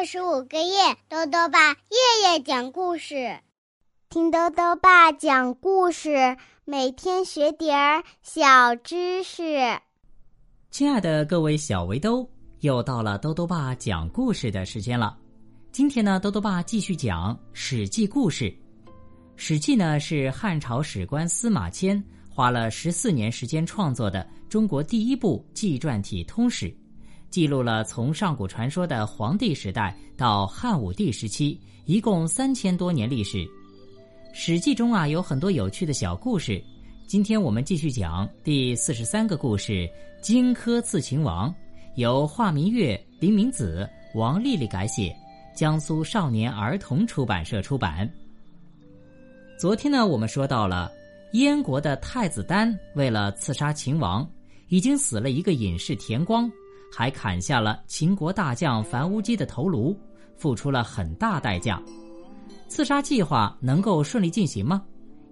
二十五个月，豆豆爸夜夜讲故事，听豆豆爸讲故事，每天学点儿小知识。亲爱的各位小围兜，又到了豆豆爸讲故事的时间了。今天呢，豆豆爸继续讲《史记》故事。《史记》呢是汉朝史官司马迁花了十四年时间创作的中国第一部纪传体通史。记录了从上古传说的黄帝时代到汉武帝时期，一共三千多年历史。《史记》中啊有很多有趣的小故事。今天我们继续讲第四十三个故事《荆轲刺秦王》，由华明月、林明子、王丽丽改写，江苏少年儿童出版社出版。昨天呢，我们说到了燕国的太子丹为了刺杀秦王，已经死了一个隐士田光。还砍下了秦国大将樊乌鸡的头颅，付出了很大代价。刺杀计划能够顺利进行吗？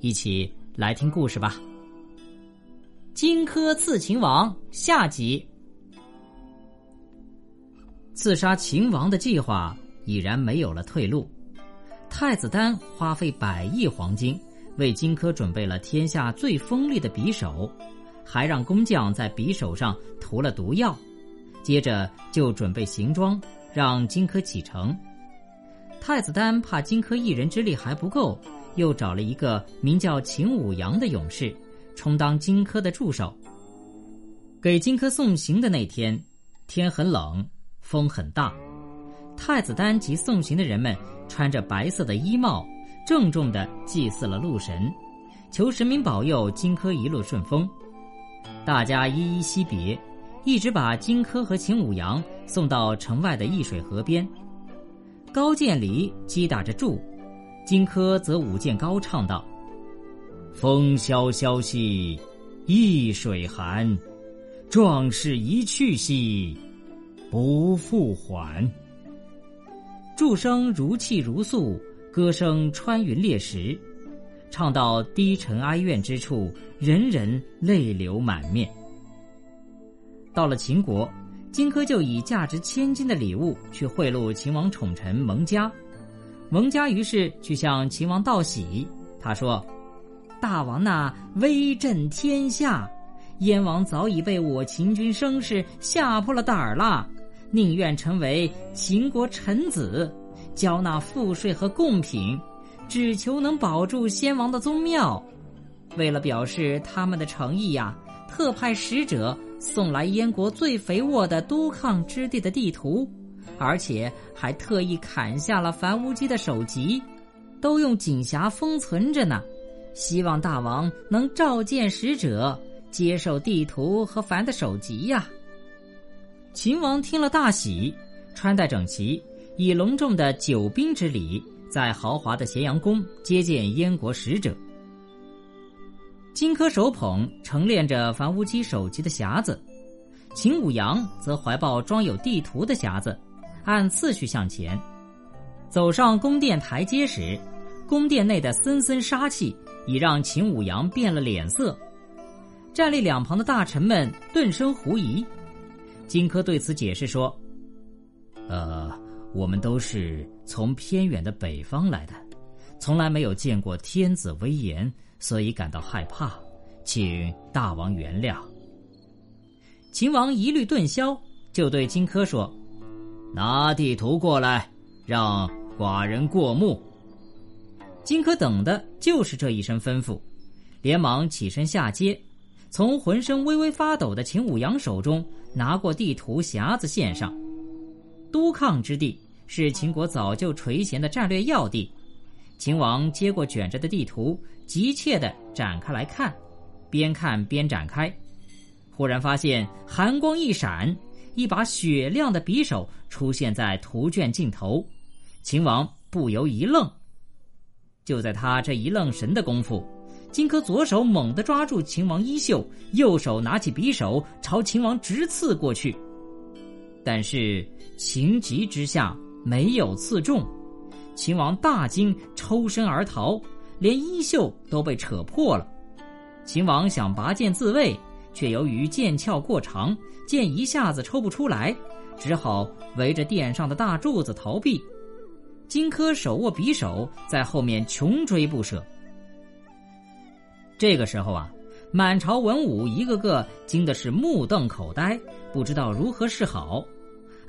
一起来听故事吧。荆轲刺秦王下集。刺杀秦王的计划已然没有了退路。太子丹花费百亿黄金，为荆轲准备了天下最锋利的匕首，还让工匠在匕首上涂了毒药。接着就准备行装，让荆轲启程。太子丹怕荆轲一人之力还不够，又找了一个名叫秦舞阳的勇士，充当荆轲的助手。给荆轲送行的那天，天很冷，风很大。太子丹及送行的人们穿着白色的衣帽，郑重地祭祀了陆神，求神明保佑荆轲一路顺风。大家依依惜别。一直把荆轲和秦舞阳送到城外的易水河边。高渐离击打着柱，荆轲则舞剑高唱道：“风萧萧兮易水寒，壮士一去兮不复还。”柱声如泣如诉，歌声穿云裂石，唱到低沉哀怨之处，人人泪流满面。到了秦国，荆轲就以价值千金的礼物去贿赂秦王宠臣蒙嘉。蒙嘉于是去向秦王道喜，他说：“大王那威震天下，燕王早已被我秦军声势吓破了胆儿了，宁愿成为秦国臣子，交纳赋税和贡品，只求能保住先王的宗庙。为了表示他们的诚意呀，特派使者。”送来燕国最肥沃的都抗之地的地图，而且还特意砍下了樊乌鸡的首级，都用锦匣封存着呢。希望大王能召见使者，接受地图和樊的首级呀。秦王听了大喜，穿戴整齐，以隆重的九宾之礼，在豪华的咸阳宫接见燕国使者。荆轲手捧盛殓着樊乌鸡首级的匣子，秦舞阳则怀抱装有地图的匣子，按次序向前。走上宫殿台阶时，宫殿内的森森杀气已让秦舞阳变了脸色。站立两旁的大臣们顿生狐疑。荆轲对此解释说：“呃，我们都是从偏远的北方来的，从来没有见过天子威严。”所以感到害怕，请大王原谅。秦王一律顿消，就对荆轲说：“拿地图过来，让寡人过目。”荆轲等的就是这一声吩咐，连忙起身下阶，从浑身微微发抖的秦舞阳手中拿过地图匣子，献上。都抗之地是秦国早就垂涎的战略要地。秦王接过卷着的地图，急切地展开来看，边看边展开，忽然发现寒光一闪，一把雪亮的匕首出现在图卷尽头。秦王不由一愣。就在他这一愣神的功夫，荆轲左手猛地抓住秦王衣袖，右手拿起匕首朝秦王直刺过去。但是情急之下没有刺中。秦王大惊，抽身而逃，连衣袖都被扯破了。秦王想拔剑自卫，却由于剑鞘过长，剑一下子抽不出来，只好围着殿上的大柱子逃避。荆轲手握匕首，在后面穷追不舍。这个时候啊，满朝文武一个个惊的是目瞪口呆，不知道如何是好。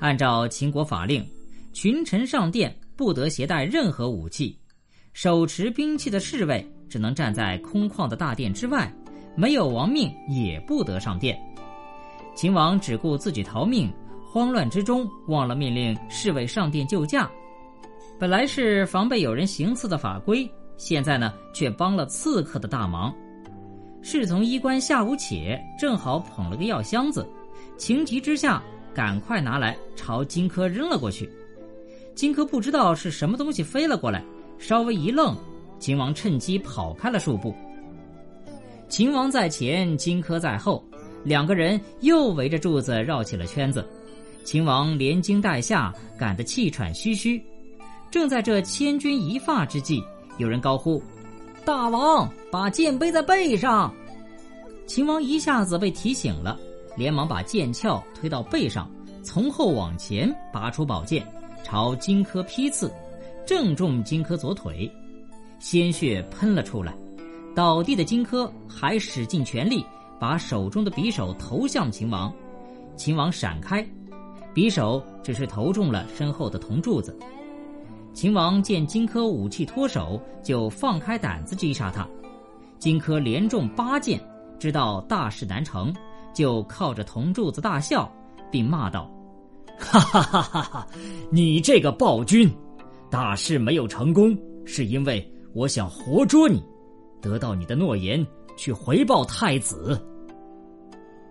按照秦国法令，群臣上殿不得携带任何武器，手持兵器的侍卫只能站在空旷的大殿之外，没有王命也不得上殿。秦王只顾自己逃命，慌乱之中忘了命令侍卫上殿救驾。本来是防备有人行刺的法规，现在呢却帮了刺客的大忙。侍从衣冠下无且正好捧了个药箱子，情急之下赶快拿来朝荆轲扔了过去。荆轲不知道是什么东西飞了过来，稍微一愣，秦王趁机跑开了数步。秦王在前，荆轲在后，两个人又围着柱子绕起了圈子。秦王连惊带吓，赶得气喘吁吁。正在这千钧一发之际，有人高呼：“大王，把剑背在背上！”秦王一下子被提醒了，连忙把剑鞘推到背上，从后往前拔出宝剑，朝荆轲劈刺，正中荆轲左腿，鲜血喷了出来。倒地的荆轲还使尽全力把手中的匕首投向秦王，秦王闪开，匕首只是投中了身后的铜柱子。秦王见荆轲武器脱手，就放开胆子击杀他。荆轲连中八箭，知道大事难成，就靠着铜柱子大笑，并骂道：“哈哈哈哈哈！你这个暴君，大事没有成功，是因为我想活捉你，得到你的诺言，去回报太子。”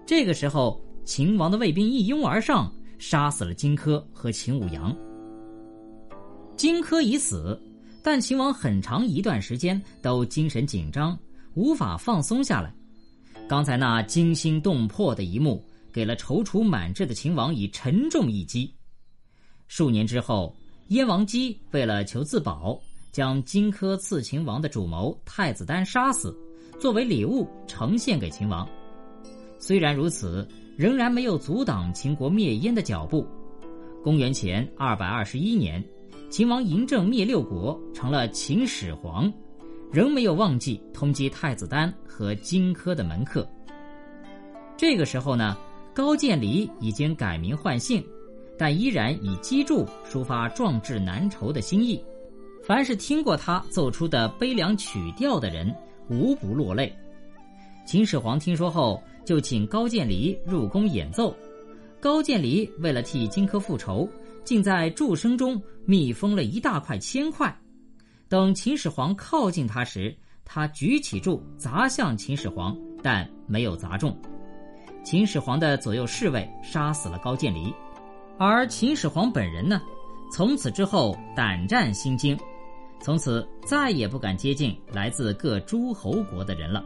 这个时候，秦王的卫兵一拥而上，杀死了荆轲和秦舞阳。荆轲已死，但秦王很长一段时间都精神紧张，无法放松下来。刚才那惊心动魄的一幕，给了踌躇满志的秦王以沉重一击。数年之后，燕王姬为了求自保，将荆轲刺秦王的主谋太子丹杀死，作为礼物呈现给秦王。虽然如此，仍然没有阻挡秦国灭燕的脚步。公元前二百二十一年。秦王嬴政灭六国，成了秦始皇，仍没有忘记通缉太子丹和荆轲的门客。这个时候呢，高渐离已经改名换姓，但依然以击筑抒发壮志难酬的心意。凡是听过他奏出的悲凉曲调的人，无不落泪。秦始皇听说后，就请高渐离入宫演奏。高渐离为了替荆轲复仇。竟在柱声中密封了一大块铅块，等秦始皇靠近他时，他举起柱砸向秦始皇，但没有砸中。秦始皇的左右侍卫杀死了高渐离，而秦始皇本人呢，从此之后胆战心惊，从此再也不敢接近来自各诸侯国的人了。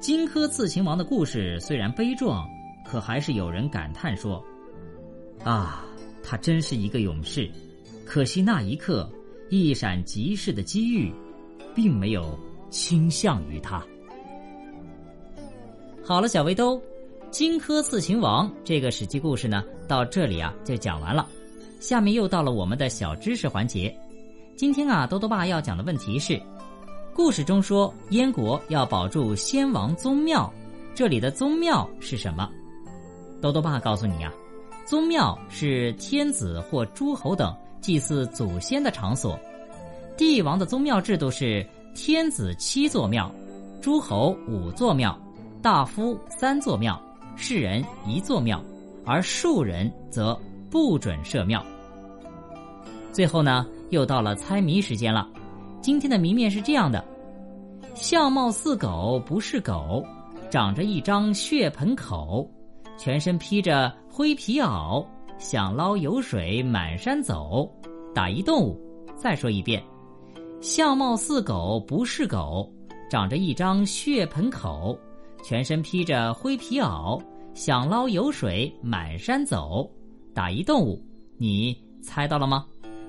荆轲刺秦王的故事虽然悲壮，可还是有人感叹说：“啊。”他真是一个勇士，可惜那一刻，一闪即逝的机遇，并没有倾向于他。好了，小围兜，荆轲刺秦王这个史记故事呢，到这里啊就讲完了。下面又到了我们的小知识环节。今天啊，多多爸要讲的问题是：故事中说燕国要保住先王宗庙，这里的宗庙是什么？多多爸告诉你呀。宗庙是天子或诸侯等祭祀祖先的场所，帝王的宗庙制度是天子七座庙，诸侯五座庙，大夫三座庙，士人一座庙，而庶人则不准设庙。最后呢，又到了猜谜时间了。今天的谜面是这样的：相貌似狗不是狗，长着一张血盆口。全身披着灰皮袄，想捞油水满山走。打一动物，再说一遍，相貌似狗不是狗，长着一张血盆口，全身披着灰皮袄，想捞油水满山走。打一动物，你猜到了吗？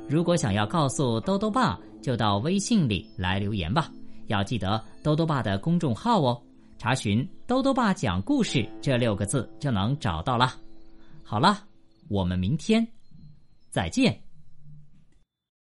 如果想要告诉兜兜爸，就到微信里来留言吧。要记得兜兜爸的公众号哦。查询“兜兜爸讲故事”这六个字就能找到了。好了，我们明天再见。